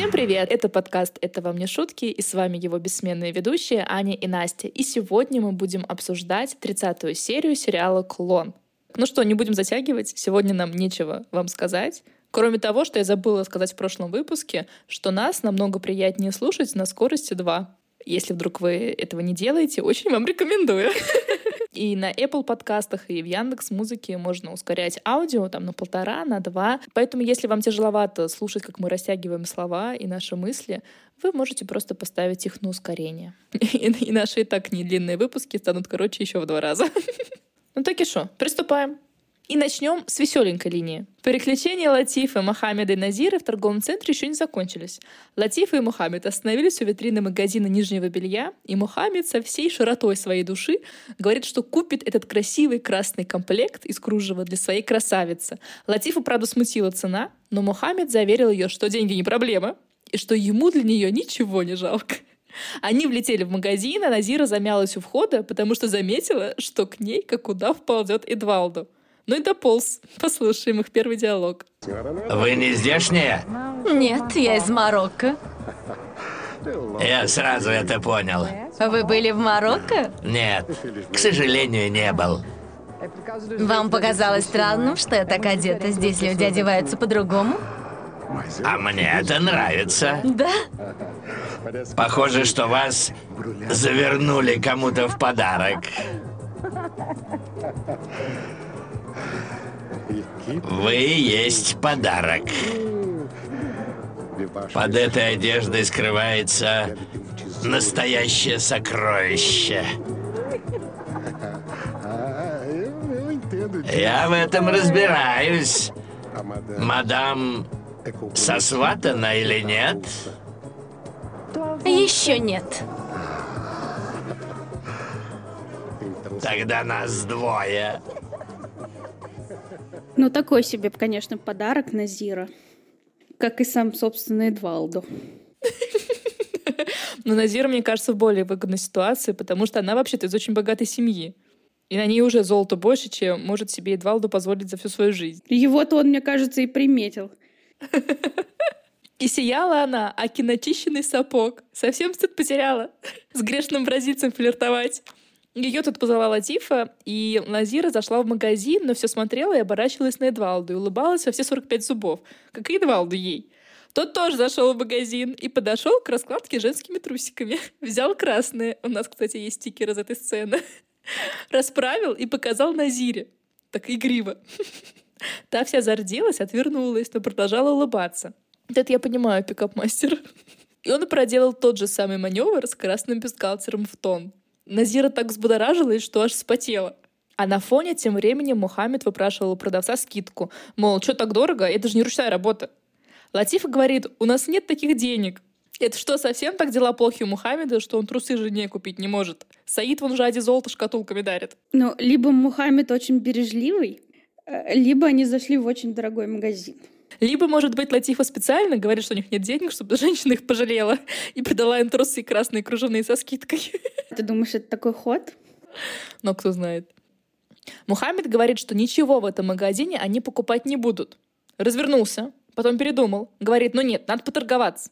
Всем привет! Это подкаст «Это вам не шутки» и с вами его бессменные ведущие Аня и Настя. И сегодня мы будем обсуждать 30-ю серию сериала «Клон». Ну что, не будем затягивать, сегодня нам нечего вам сказать. Кроме того, что я забыла сказать в прошлом выпуске, что нас намного приятнее слушать на скорости 2. Если вдруг вы этого не делаете, очень вам рекомендую. И на Apple подкастах, и в Яндекс Музыке можно ускорять аудио там на полтора, на два. Поэтому, если вам тяжеловато слушать, как мы растягиваем слова и наши мысли, вы можете просто поставить их на ускорение. И наши и так не длинные выпуски станут короче еще в два раза. Ну так и что, приступаем. И начнем с веселенькой линии. Переключения Латифа, Мохаммеда и Назира в торговом центре еще не закончились. Латифа и Мухаммед остановились у витрины магазина нижнего белья, и Мухаммед со всей широтой своей души говорит, что купит этот красивый красный комплект из кружева для своей красавицы. Латифа, правда, смутила цена, но Мухаммед заверил ее, что деньги не проблема, и что ему для нее ничего не жалко. Они влетели в магазин, а Назира замялась у входа, потому что заметила, что к ней как удав ползет Эдвалду. Ну и дополз. Послушаем их первый диалог. Вы не здешняя? Нет, я из Марокко. Я сразу это понял. Вы были в Марокко? Нет, к сожалению, не был. Вам показалось странным, что я так одета? Здесь люди одеваются по-другому? А мне это нравится. Да? Похоже, что вас завернули кому-то в подарок. Вы есть подарок. Под этой одеждой скрывается настоящее сокровище. Я в этом разбираюсь. Мадам сосватана или нет? Еще нет. Тогда нас двое. Ну, такой себе, конечно, подарок Назира. Как и сам, собственно, Эдвалду. Но Назира, мне кажется, в более выгодной ситуации, потому что она вообще-то из очень богатой семьи. И на ней уже золото больше, чем может себе Эдвалду позволить за всю свою жизнь. Его-то он, мне кажется, и приметил. И сияла она, а киночищенный сапог. Совсем стыд потеряла. С грешным бразильцем флиртовать. Ее тут позвала Латифа, и Назира зашла в магазин, но все смотрела и оборачивалась на Эдвалду и улыбалась во все 45 зубов, как и Эдвалду ей. Тот тоже зашел в магазин и подошел к раскладке женскими трусиками. Взял красные. У нас, кстати, есть стикер из этой сцены. Расправил и показал Назире. Так игриво. Та вся зарделась, отвернулась, но продолжала улыбаться. Это я понимаю, пикап-мастер. И он проделал тот же самый маневр с красным бюстгальтером в тон. Назира так взбудоражилась, что аж вспотела. А на фоне тем временем Мухаммед выпрашивал у продавца скидку. Мол, что так дорого? Это же не ручная работа. Латифа говорит, у нас нет таких денег. Это что, совсем так дела плохи у Мухаммеда, что он трусы жене купить не может? Саид вон жади золото шкатулками дарит. Ну, либо Мухаммед очень бережливый, э, либо они зашли в очень дорогой магазин. Либо, может быть, Латифа специально говорит, что у них нет денег, чтобы женщина их пожалела и продала им трусы красные кружевные со скидкой. Ты думаешь, это такой ход? Но кто знает. Мухаммед говорит, что ничего в этом магазине они покупать не будут. Развернулся, потом передумал. Говорит, ну нет, надо поторговаться.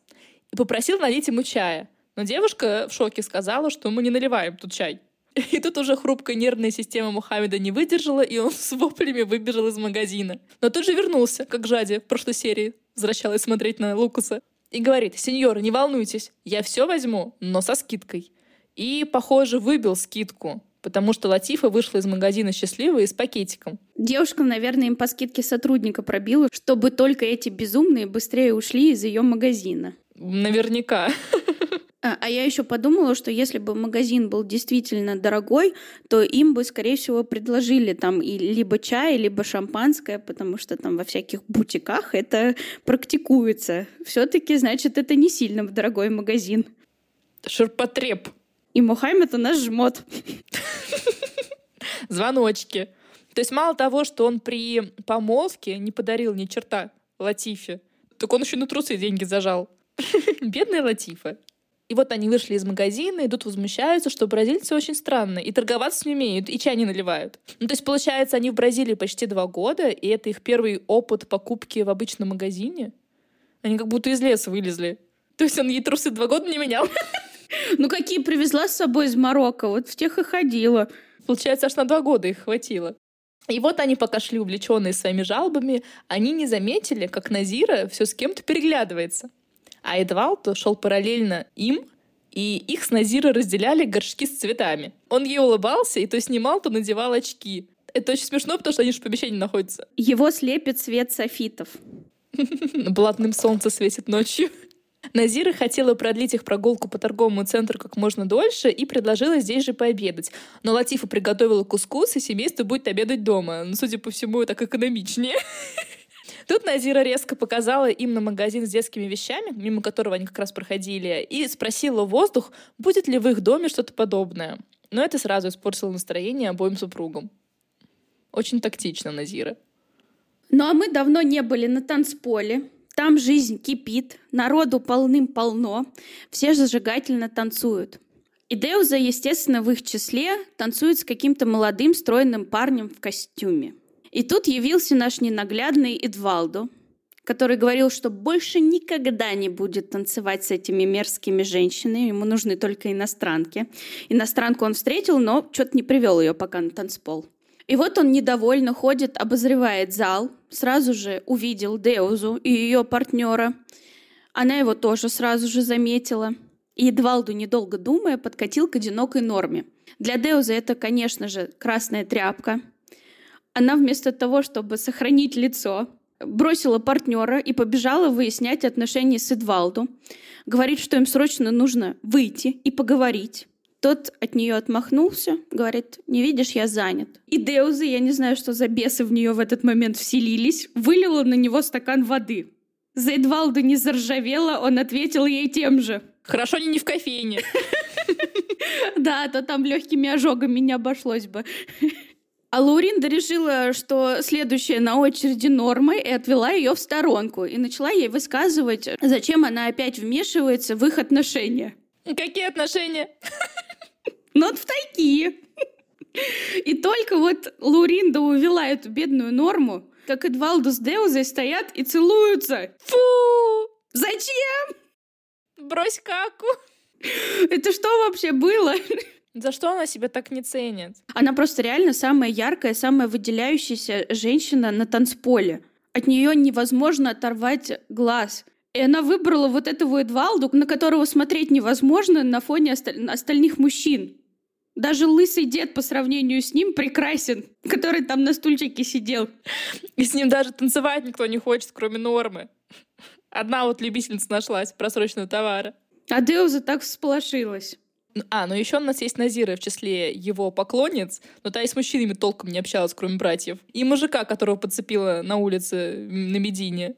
И попросил налить ему чая. Но девушка в шоке сказала, что мы не наливаем тут чай. И тут уже хрупкая нервная система Мухаммеда не выдержала, и он с воплями выбежал из магазина. Но тут же вернулся, как Жади в прошлой серии, возвращалась смотреть на Лукаса. И говорит, сеньор, не волнуйтесь, я все возьму, но со скидкой. И, похоже, выбил скидку, потому что Латифа вышла из магазина счастливая и с пакетиком. Девушка, наверное, им по скидке сотрудника пробила, чтобы только эти безумные быстрее ушли из ее магазина. Наверняка. А, а я еще подумала, что если бы магазин был действительно дорогой, то им бы, скорее всего, предложили там и либо чай, либо шампанское, потому что там во всяких бутиках это практикуется. Все-таки, значит, это не сильно дорогой магазин. Ширпотреб. И Мухаммед у нас жмот. Звоночки. То есть мало того, что он при помолвке не подарил ни черта Латифе, так он еще на трусы деньги зажал. Бедная Латифа. И вот они вышли из магазина, идут возмущаются, что бразильцы очень странные, и торговаться не умеют, и чай не наливают. Ну, то есть, получается, они в Бразилии почти два года, и это их первый опыт покупки в обычном магазине. Они как будто из леса вылезли. То есть он ей трусы два года не менял. Ну, какие привезла с собой из Марокко, вот в тех и ходила. Получается, аж на два года их хватило. И вот они пока шли увлеченные своими жалобами, они не заметили, как Назира все с кем-то переглядывается. А Эдвалд шел параллельно им, и их с Назира разделяли горшки с цветами. Он ей улыбался и то снимал, то надевал очки. Это очень смешно, потому что они же в помещении находятся. Его слепит свет софитов. Блатным солнце светит ночью. Назира хотела продлить их прогулку по торговому центру как можно дольше и предложила здесь же пообедать. Но Латифа приготовила кускус, и семейство будет обедать дома. Но, судя по всему, так экономичнее. Тут Назира резко показала им на магазин с детскими вещами, мимо которого они как раз проходили, и спросила воздух, будет ли в их доме что-то подобное. Но это сразу испортило настроение обоим супругам. Очень тактично, Назира. Ну а мы давно не были на танцполе, там жизнь кипит, народу полным-полно, все зажигательно танцуют. И Деуза, естественно, в их числе танцует с каким-то молодым стройным парнем в костюме. И тут явился наш ненаглядный Эдвалдо, который говорил, что больше никогда не будет танцевать с этими мерзкими женщинами, ему нужны только иностранки. Иностранку он встретил, но что-то не привел ее пока на танцпол. И вот он недовольно ходит, обозревает зал, сразу же увидел Деузу и ее партнера. Она его тоже сразу же заметила. И Эдвалду, недолго думая, подкатил к одинокой норме. Для Деузы это, конечно же, красная тряпка. Она вместо того, чтобы сохранить лицо, бросила партнера и побежала выяснять отношения с Эдвалду. Говорит, что им срочно нужно выйти и поговорить. Тот от нее отмахнулся, говорит, не видишь, я занят. И Деузы, я не знаю, что за бесы в нее в этот момент вселились, вылила на него стакан воды. За Эдвалду не заржавела, он ответил ей тем же. Хорошо, не в кофейне. Да, то там легкими ожогами не обошлось бы. А Лауринда решила, что следующая на очереди норма, и отвела ее в сторонку. И начала ей высказывать, зачем она опять вмешивается в их отношения. Какие отношения? Ну, вот в такие. И только вот Луринда увела эту бедную норму, как Эдвалду с Деузой стоят и целуются. Фу! Зачем? Брось каку. Это что вообще было? За что она себя так не ценит? Она просто реально самая яркая, самая выделяющаяся женщина на танцполе. От нее невозможно оторвать глаз. И она выбрала вот этого Эдвалду, на которого смотреть невозможно на фоне осталь- остальных мужчин. Даже лысый дед по сравнению с ним прекрасен, который там на стульчике сидел. И с ним даже танцевать никто не хочет, кроме Нормы. Одна вот любительница нашлась просроченного товара. А Деуза так всполошилась. А, ну еще у нас есть Назира в числе его поклонниц, но та и с мужчинами толком не общалась, кроме братьев. И мужика, которого подцепила на улице на Медине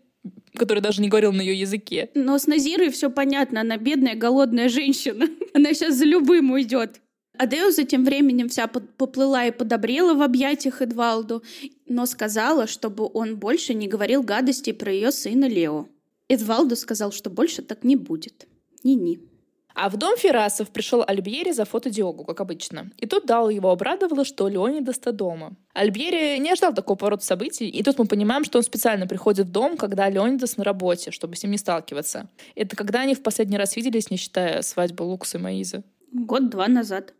который даже не говорил на ее языке. Но с Назирой все понятно, она бедная, голодная женщина. Она сейчас за любым уйдет. А Деуза тем временем вся поплыла и подобрела в объятиях Эдвалду, но сказала, чтобы он больше не говорил гадостей про ее сына Лео. Эдвалду сказал, что больше так не будет. Ни-ни. А в дом Ферасов пришел Альбьери за фото Диогу, как обычно. И тут Дал его обрадовало, что Леонидас-то дома. Альбьери не ожидал такого поворота событий, и тут мы понимаем, что он специально приходит в дом, когда Леонидас на работе, чтобы с ним не сталкиваться. Это когда они в последний раз виделись, не считая свадьбы Лукса и Маизы? Год-два назад.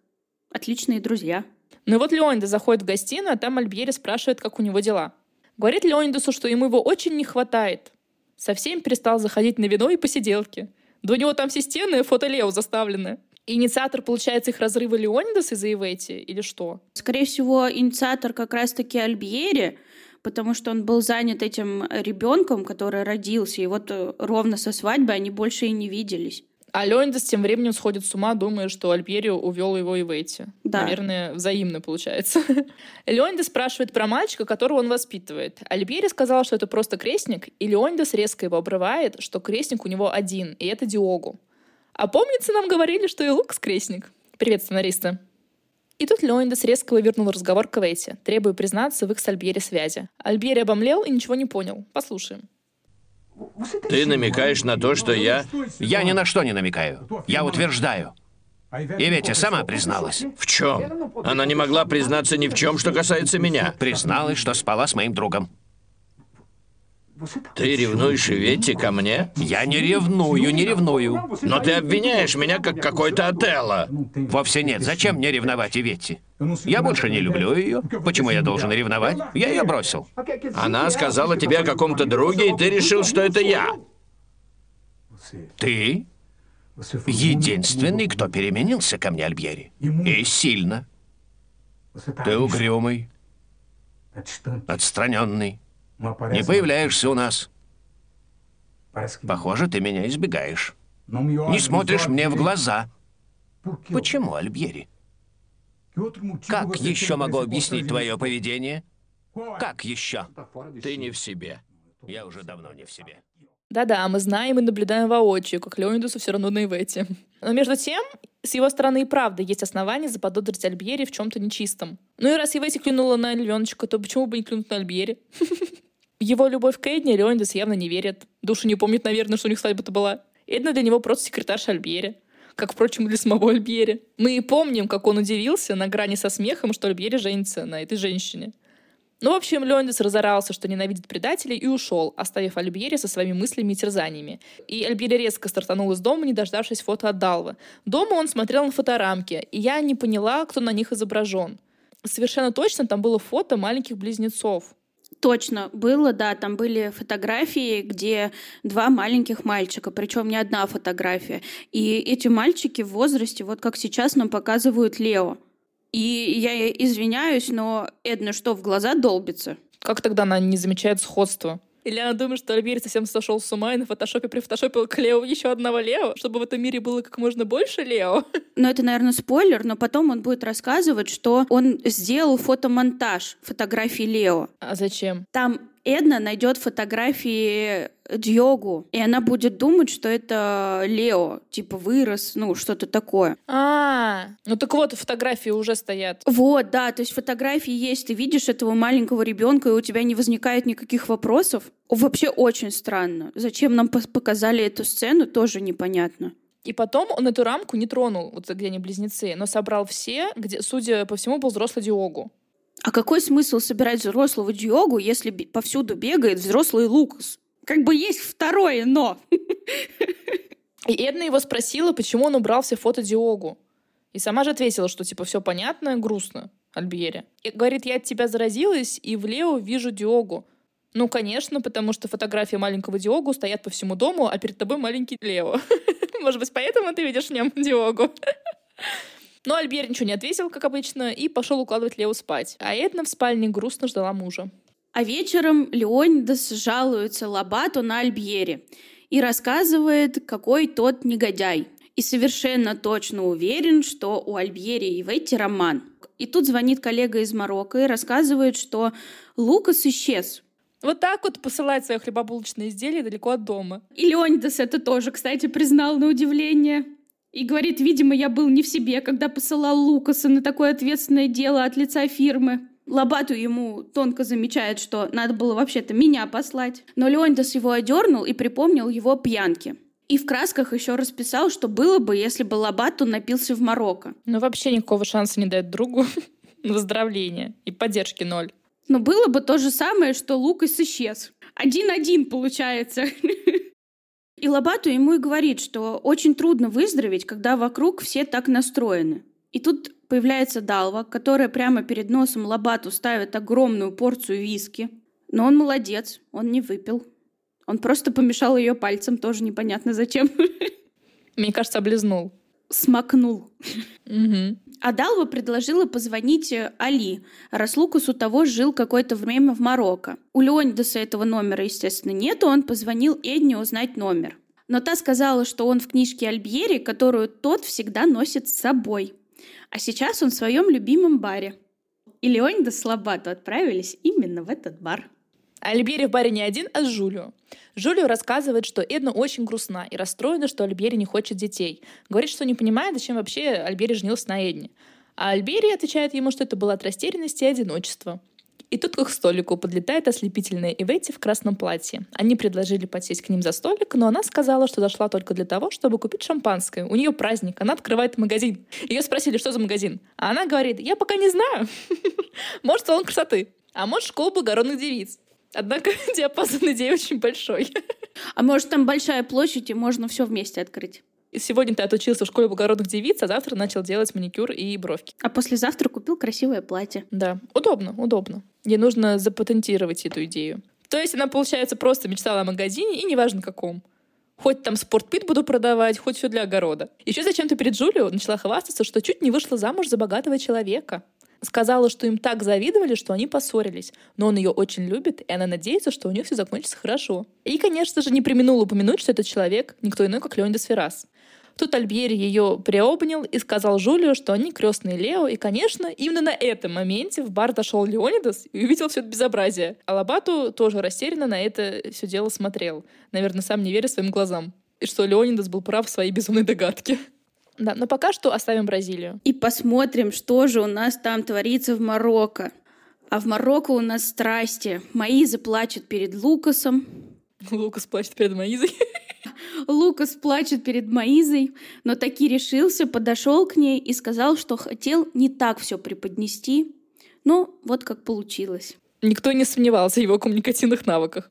Отличные друзья. Ну и вот Леонидас заходит в гостиную, а там Альбьери спрашивает, как у него дела. Говорит Леонидасу, что ему его очень не хватает. Совсем перестал заходить на вино и посиделки. Да у него там все стены фото Лео заставлены. Инициатор, получается, их разрыва Леонидас из-за Ивети или что? Скорее всего, инициатор как раз-таки Альбьери, потому что он был занят этим ребенком, который родился, и вот э, ровно со свадьбы они больше и не виделись. А Леонидас тем временем сходит с ума, думая, что Альбери увел его и Вейти. Да. Наверное, взаимно получается. Леонидас спрашивает про мальчика, которого он воспитывает. Альбери сказал, что это просто крестник, и Леонидас резко его обрывает, что крестник у него один, и это Диогу. А помнится, нам говорили, что и Лукас крестник. Привет, сценаристы. И тут Леонидас резко вывернул разговор к Вейте, требуя признаться в их с Альбери связи. Альбери обомлел и ничего не понял. Послушаем. Ты намекаешь на то, что я... Я ни на что не намекаю. Я утверждаю. И Ветя сама призналась. В чем? Она не могла признаться ни в чем, что касается меня. Призналась, что спала с моим другом. Ты ревнуешь Ветти ко мне? Я не ревную, не ревную. Но ты обвиняешь меня как какой-то Отелло. Вовсе нет. Зачем мне ревновать Иветти? Я больше не люблю ее. Почему я должен ревновать? Я ее бросил. Она сказала тебе о каком-то друге, и ты решил, что это я. Ты единственный, кто переменился ко мне, Альбьери. И сильно. Ты угрюмый, отстраненный. Не появляешься у нас. Похоже, ты меня избегаешь. Не смотришь мне в глаза. Почему, Альбьери? Как еще могу объяснить твое поведение? Как еще? Ты не в себе. Я уже давно не в себе. Да-да, мы знаем и наблюдаем воочию, как Леонидусу все равно на Ивете. Но между тем, с его стороны и правда есть основания заподозрить Альбьери в чем-то нечистом. Ну и раз Ивете клюнула на львеночка, то почему бы не клюнуть на Альбьери? Его любовь к Эдне Леонидас явно не верит. Душа не помнит, наверное, что у них свадьба-то была. Эдна для него просто секретарша Альбьери. Как, впрочем, и для самого Альбьери. Мы и помним, как он удивился на грани со смехом, что Альбьери женится на этой женщине. Ну, в общем, Леонидас разорался, что ненавидит предателей, и ушел, оставив Альбьери со своими мыслями и терзаниями. И Альбьери резко стартанул из дома, не дождавшись фото от Далвы. Дома он смотрел на фоторамки, и я не поняла, кто на них изображен. Совершенно точно там было фото маленьких близнецов. Точно, было, да, там были фотографии, где два маленьких мальчика, причем не одна фотография. И эти мальчики в возрасте, вот как сейчас нам показывают Лео. И я извиняюсь, но Эдна что, в глаза долбится? Как тогда она не замечает сходства? Или она думает, что Альбери совсем сошел с ума и на фотошопе прифотошопил к Лео еще одного Лео, чтобы в этом мире было как можно больше Лео? Ну, это, наверное, спойлер, но потом он будет рассказывать, что он сделал фотомонтаж фотографий Лео. А зачем? Там Эдна найдет фотографии Дьогу, и она будет думать, что это Лео, типа вырос, ну, что-то такое. А, ну так вот, фотографии уже стоят. Вот, да, то есть фотографии есть, ты видишь этого маленького ребенка, и у тебя не возникает никаких вопросов. Вообще очень странно. Зачем нам показали эту сцену, тоже непонятно. И потом он эту рамку не тронул, вот где они близнецы, но собрал все, где, судя по всему, был взрослый Диогу. А какой смысл собирать взрослого Диогу, если повсюду бегает взрослый Лукас? Как бы есть второе «но». И Эдна его спросила, почему он убрал все фото Диогу. И сама же ответила, что типа все понятно, грустно Альбьере. И говорит, я от тебя заразилась, и в Лео вижу Диогу. Ну, конечно, потому что фотографии маленького Диогу стоят по всему дому, а перед тобой маленький Лео. Может быть, поэтому ты видишь в нем Диогу. Но Альбер ничего не ответил, как обычно, и пошел укладывать Лео спать. А Эдна в спальне грустно ждала мужа. А вечером Леонидас жалуется Лабату на Альбьере и рассказывает, какой тот негодяй. И совершенно точно уверен, что у Альбьери и Ветти роман. И тут звонит коллега из Марокко и рассказывает, что Лукас исчез. Вот так вот посылает свое хлебобулочное изделие далеко от дома. И Леонидас это тоже, кстати, признал на удивление. И говорит, видимо, я был не в себе, когда посылал Лукаса на такое ответственное дело от лица фирмы. Лобату ему тонко замечает, что надо было вообще-то меня послать. Но Леонидас его одернул и припомнил его пьянки. И в красках еще расписал, что было бы, если бы Лобату напился в Марокко. Ну вообще никакого шанса не дает другу на выздоровление. И поддержки ноль. Но было бы то же самое, что Лукас исчез. Один-один получается. И Лобату ему и говорит, что очень трудно выздороветь, когда вокруг все так настроены. И тут появляется Далва, которая прямо перед носом Лобату ставит огромную порцию виски. Но он молодец, он не выпил. Он просто помешал ее пальцем, тоже непонятно зачем. Мне кажется, облизнул. Смакнул. Угу. А Далва предложила позвонить Али, раз того жил какое-то время в Марокко. У Леонидаса этого номера, естественно, нету, он позвонил Эдне узнать номер. Но та сказала, что он в книжке Альбьери, которую тот всегда носит с собой. А сейчас он в своем любимом баре. И Леонидас с Лобату отправились именно в этот бар. Альбери в баре не один, а с Жулио. Жулио рассказывает, что Эдна очень грустна и расстроена, что Альбери не хочет детей. Говорит, что не понимает, зачем вообще Альбери женился на Эдне. А Альбери отвечает ему, что это было от растерянности и одиночества. И тут к их столику подлетает ослепительная Иветти в красном платье. Они предложили подсесть к ним за столик, но она сказала, что зашла только для того, чтобы купить шампанское. У нее праздник, она открывает магазин. Ее спросили, что за магазин. А она говорит, я пока не знаю. Может, салон красоты, а может, школа благородных девиц. Однако диапазон идей очень большой. А может, там большая площадь, и можно все вместе открыть? Сегодня ты отучился в школе благородных девиц, а завтра начал делать маникюр и бровки. А послезавтра купил красивое платье. Да, удобно, удобно. Ей нужно запатентировать эту идею. То есть она, получается, просто мечтала о магазине, и неважно каком. Хоть там спортпит буду продавать, хоть все для огорода. Еще зачем-то перед Джулио начала хвастаться, что чуть не вышла замуж за богатого человека. Сказала, что им так завидовали, что они поссорились. Но он ее очень любит, и она надеется, что у них все закончится хорошо. И, конечно же, не применула упомянуть, что этот человек никто иной, как Леонидас Феррас. Тут Альбьери ее приобнял и сказал Жулию, что они крестные Лео, и, конечно, именно на этом моменте в бар дошел Леонидас и увидел все это безобразие. А Лобату тоже растерянно на это все дело смотрел, наверное, сам не веря своим глазам. И что Леонидас был прав в своей безумной догадке. Да, но пока что оставим Бразилию. И посмотрим, что же у нас там творится в Марокко. А в Марокко у нас страсти. Маиза плачет перед Лукасом. Лукас плачет перед Маизой. Лукас плачет перед Маизой, но таки решился, подошел к ней и сказал, что хотел не так все преподнести. Ну, вот как получилось. Никто не сомневался в его коммуникативных навыках.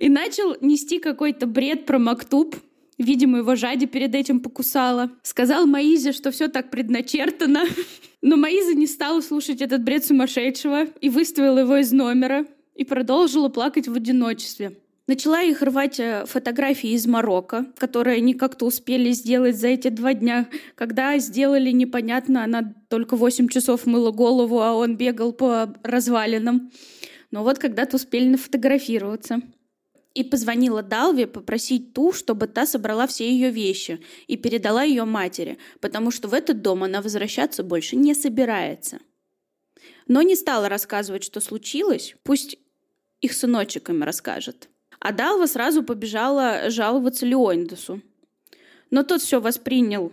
И начал нести какой-то бред про Мактуб. Видимо, его Жади перед этим покусала. Сказал Маизе, что все так предначертано. Но Маиза не стала слушать этот бред сумасшедшего и выставила его из номера и продолжила плакать в одиночестве. Начала их рвать э, фотографии из Марокко, которые они как-то успели сделать за эти два дня. Когда сделали, непонятно, она только 8 часов мыла голову, а он бегал по развалинам. Но вот когда-то успели нафотографироваться. И позвонила Далве попросить ту, чтобы та собрала все ее вещи и передала ее матери, потому что в этот дом она возвращаться больше не собирается. Но не стала рассказывать, что случилось, пусть их сыночек им расскажет. А Далва сразу побежала жаловаться Леонидасу. Но тот все воспринял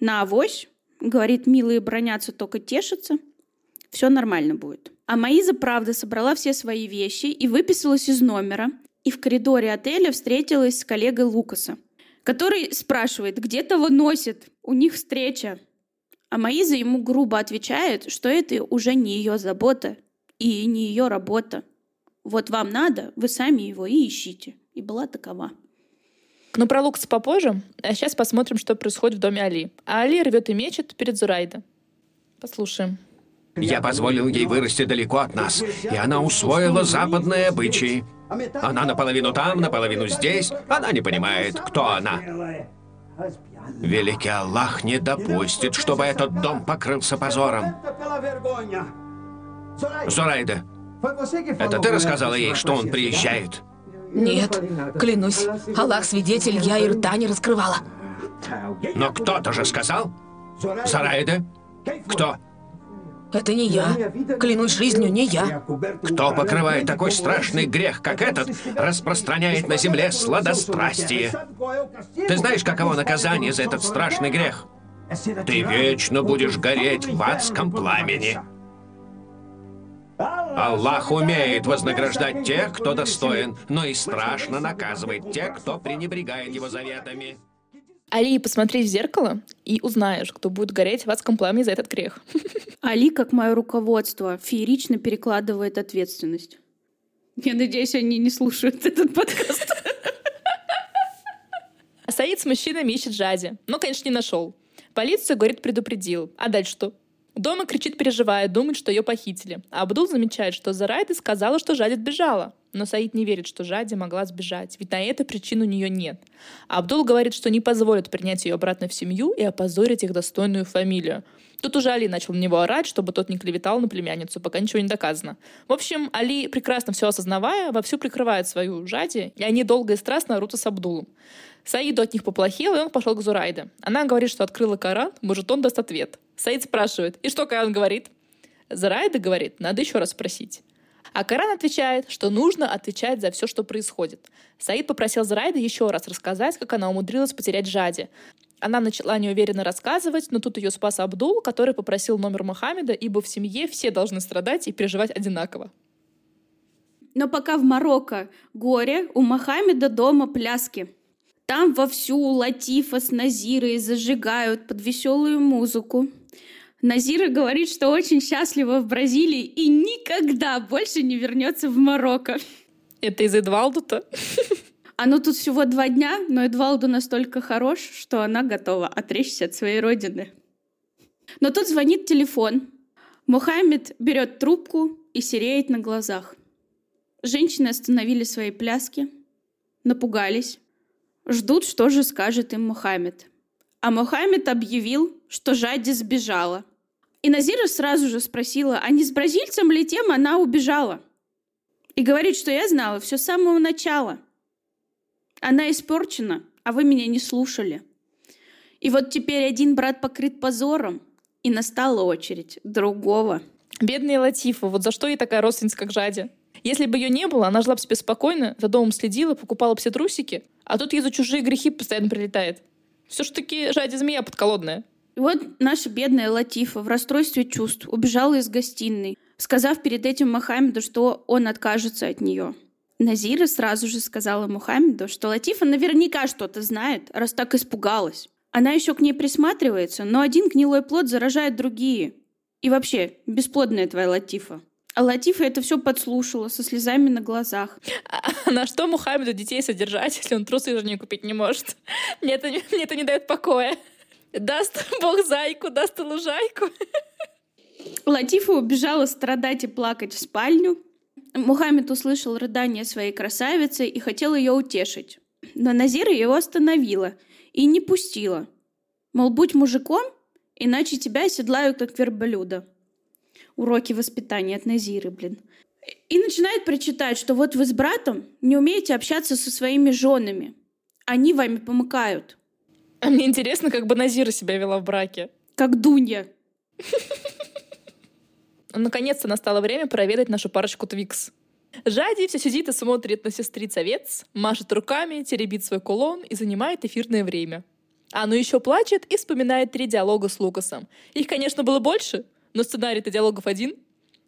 на авось, говорит, милые бронятся, только тешатся, все нормально будет. А Маиза, правда, собрала все свои вещи и выписалась из номера, и в коридоре отеля встретилась с коллегой Лукаса, который спрашивает, где того носит, у них встреча. А Маиза ему грубо отвечает, что это уже не ее забота и не ее работа. Вот вам надо, вы сами его и ищите. И была такова. Ну, про Лукаса попозже. А сейчас посмотрим, что происходит в доме Али. А Али рвет и мечет перед Зурайда. Послушаем. Я позволил ей вырасти далеко от нас, и она усвоила западные обычаи. Она наполовину там, наполовину здесь. Она не понимает, кто она. Великий Аллах не допустит, чтобы этот дом покрылся позором. Зурайда, это ты рассказала ей, что он приезжает? Нет, клянусь, Аллах свидетель, я и рта не раскрывала. Но кто-то же сказал? Зарайда? Кто? Это не я. Клянусь жизнью, не я. Кто покрывает такой страшный грех, как этот, распространяет на земле сладострастие? Ты знаешь, каково наказание за этот страшный грех? Ты вечно будешь гореть в адском пламени. Аллах умеет вознаграждать тех, кто достоин, но и страшно наказывает тех, кто пренебрегает его заветами. Али, посмотри в зеркало и узнаешь, кто будет гореть в адском пламени за этот грех. Али, как мое руководство, феерично перекладывает ответственность. Я надеюсь, они не слушают этот подкаст. А Саид с мужчинами ищет Жади. Но, конечно, не нашел. Полицию, говорит, предупредил. А дальше что? Дома кричит, переживая, думает, что ее похитили. А Абдул замечает, что Зарайда сказала, что Жади сбежала. Но Саид не верит, что Жади могла сбежать, ведь на это причин у нее нет. А Абдул говорит, что не позволит принять ее обратно в семью и опозорить их достойную фамилию. Тут уже Али начал на него орать, чтобы тот не клеветал на племянницу, пока ничего не доказано. В общем, Али, прекрасно все осознавая, вовсю прикрывает свою Жади, и они долго и страстно орутся с Абдулом. Саиду от них поплохело, и он пошел к Зурайде. Она говорит, что открыла Коран, может, он даст ответ. Саид спрашивает, и что Коран говорит? Зурайда говорит, надо еще раз спросить. А Коран отвечает, что нужно отвечать за все, что происходит. Саид попросил Зурайда еще раз рассказать, как она умудрилась потерять Жади. Она начала неуверенно рассказывать, но тут ее спас Абдул, который попросил номер Мухаммеда, ибо в семье все должны страдать и переживать одинаково. Но пока в Марокко горе, у Мухаммеда дома пляски. Там вовсю Латифа с Назирой зажигают под веселую музыку. Назира говорит, что очень счастлива в Бразилии и никогда больше не вернется в Марокко. Это из Эдвалду-то? Оно тут всего два дня, но Эдвалду настолько хорош, что она готова отречься от своей родины. Но тут звонит телефон. Мухаммед берет трубку и сереет на глазах. Женщины остановили свои пляски, напугались, ждут, что же скажет им Мухаммед. А Мухаммед объявил, что Жади сбежала. И Назира сразу же спросила, а не с бразильцем ли тем она убежала? И говорит, что я знала все с самого начала. Она испорчена, а вы меня не слушали. И вот теперь один брат покрыт позором, и настала очередь другого. Бедная Латифа, вот за что ей такая родственница, как Жади? Если бы ее не было, она жила бы себе спокойно, за домом следила, покупала бы все трусики, а тут ей за чужие грехи постоянно прилетает. Все ж таки Жади змея подколодная. И вот наша бедная Латифа в расстройстве чувств убежала из гостиной, сказав перед этим Мухаммеду, что он откажется от нее. Назира сразу же сказала Мухаммеду, что Латифа наверняка что-то знает, раз так испугалась. Она еще к ней присматривается, но один гнилой плод заражает другие. И вообще, бесплодная твоя Латифа. А Латифа это все подслушала со слезами на глазах. А на что Мухаммеду детей содержать, если он трусы жене купить не может? Мне это, мне это не дает покоя. Даст Бог зайку, даст лужайку. Латифа убежала страдать и плакать в спальню. Мухаммед услышал рыдание своей красавицы и хотел ее утешить. Но Назира его остановила — и не пустила. Мол, будь мужиком, иначе тебя оседлают как верблюда. Уроки воспитания от Назиры, блин. И начинает прочитать, что вот вы с братом не умеете общаться со своими женами. Они вами помыкают. А мне интересно, как бы Назира себя вела в браке. Как Дунья. Наконец-то настало время проведать нашу парочку Твикс. Жади все сидит и смотрит на сестриц овец, машет руками, теребит свой кулон и занимает эфирное время. А ну еще плачет и вспоминает три диалога с Лукасом. Их, конечно, было больше, но сценарий-то диалогов один.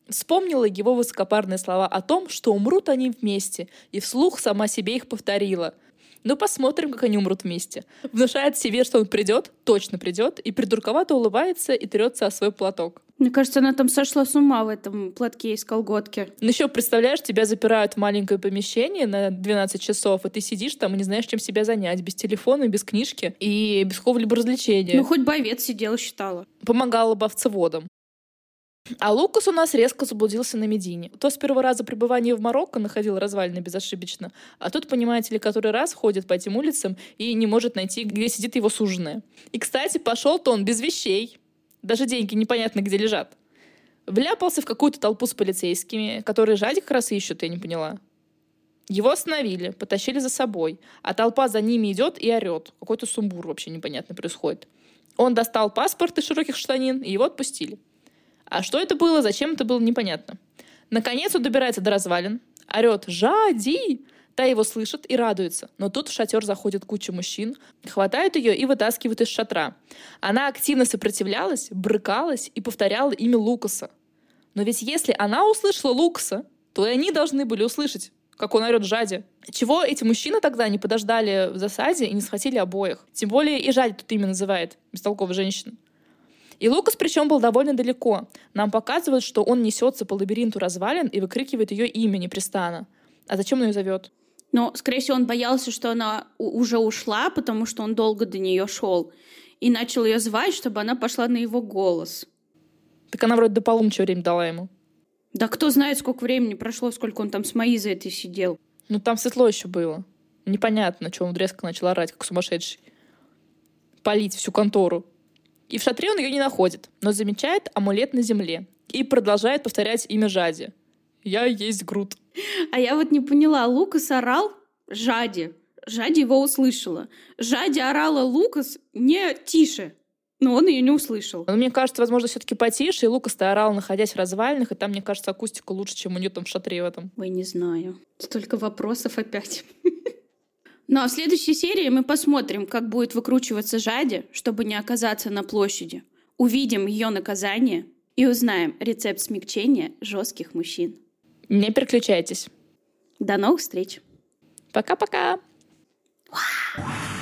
Вспомнила его высокопарные слова о том, что умрут они вместе, и вслух сама себе их повторила — ну, посмотрим, как они умрут вместе. Внушает себе, что он придет, точно придет, и придурковато улыбается и трется о свой платок. Мне кажется, она там сошла с ума в этом платке из колготки. Ну еще, представляешь, тебя запирают в маленькое помещение на 12 часов, и ты сидишь там и не знаешь, чем себя занять. Без телефона, без книжки и без какого-либо развлечения. Ну, хоть бы овец сидела, считала. Помогала бы овцеводам. А Лукас у нас резко заблудился на Медине. То с первого раза пребывания в Марокко находил развалины безошибочно, а тут, понимаете ли, который раз ходит по этим улицам и не может найти, где сидит его суженая. И, кстати, пошел-то он без вещей. Даже деньги непонятно где лежат. Вляпался в какую-то толпу с полицейскими, которые Жади как раз ищут, я не поняла. Его остановили, потащили за собой, а толпа за ними идет и орет. Какой-то сумбур вообще непонятно происходит. Он достал паспорт из широких штанин, и его отпустили. А что это было, зачем это было, непонятно. Наконец он добирается до развалин, орет «Жади!», Та его слышит и радуется. Но тут в шатер заходит куча мужчин, хватают ее и вытаскивают из шатра. Она активно сопротивлялась, брыкалась и повторяла имя Лукаса. Но ведь если она услышала Лукаса, то и они должны были услышать, как он орет Жаде. Чего эти мужчины тогда не подождали в засаде и не схватили обоих? Тем более и Жади тут имя называет, бестолковая женщина. И Лукас причем был довольно далеко. Нам показывают, что он несется по лабиринту развалин и выкрикивает ее имя непрестанно. А зачем он ее зовет? Но, скорее всего, он боялся, что она уже ушла, потому что он долго до нее шел. И начал ее звать, чтобы она пошла на его голос. Так она вроде до полуночи время дала ему. Да кто знает, сколько времени прошло, сколько он там с Маизой этой сидел. Ну, там светло еще было. Непонятно, что он резко начал орать, как сумасшедший. Полить всю контору. И в шатре он ее не находит, но замечает амулет на земле и продолжает повторять имя Жади. «Я есть Грут». А я вот не поняла, Лукас орал Жади. Жади его услышала. Жади орала Лукас не тише, но он ее не услышал. Но мне кажется, возможно, все-таки потише, и Лукас-то орал, находясь в развалинах, и там, мне кажется, акустика лучше, чем у нее там в шатре в этом. Ой, не знаю. Столько вопросов опять. Ну а в следующей серии мы посмотрим, как будет выкручиваться Жади, чтобы не оказаться на площади. Увидим ее наказание и узнаем рецепт смягчения жестких мужчин. Не переключайтесь. До новых встреч. Пока-пока. Wow.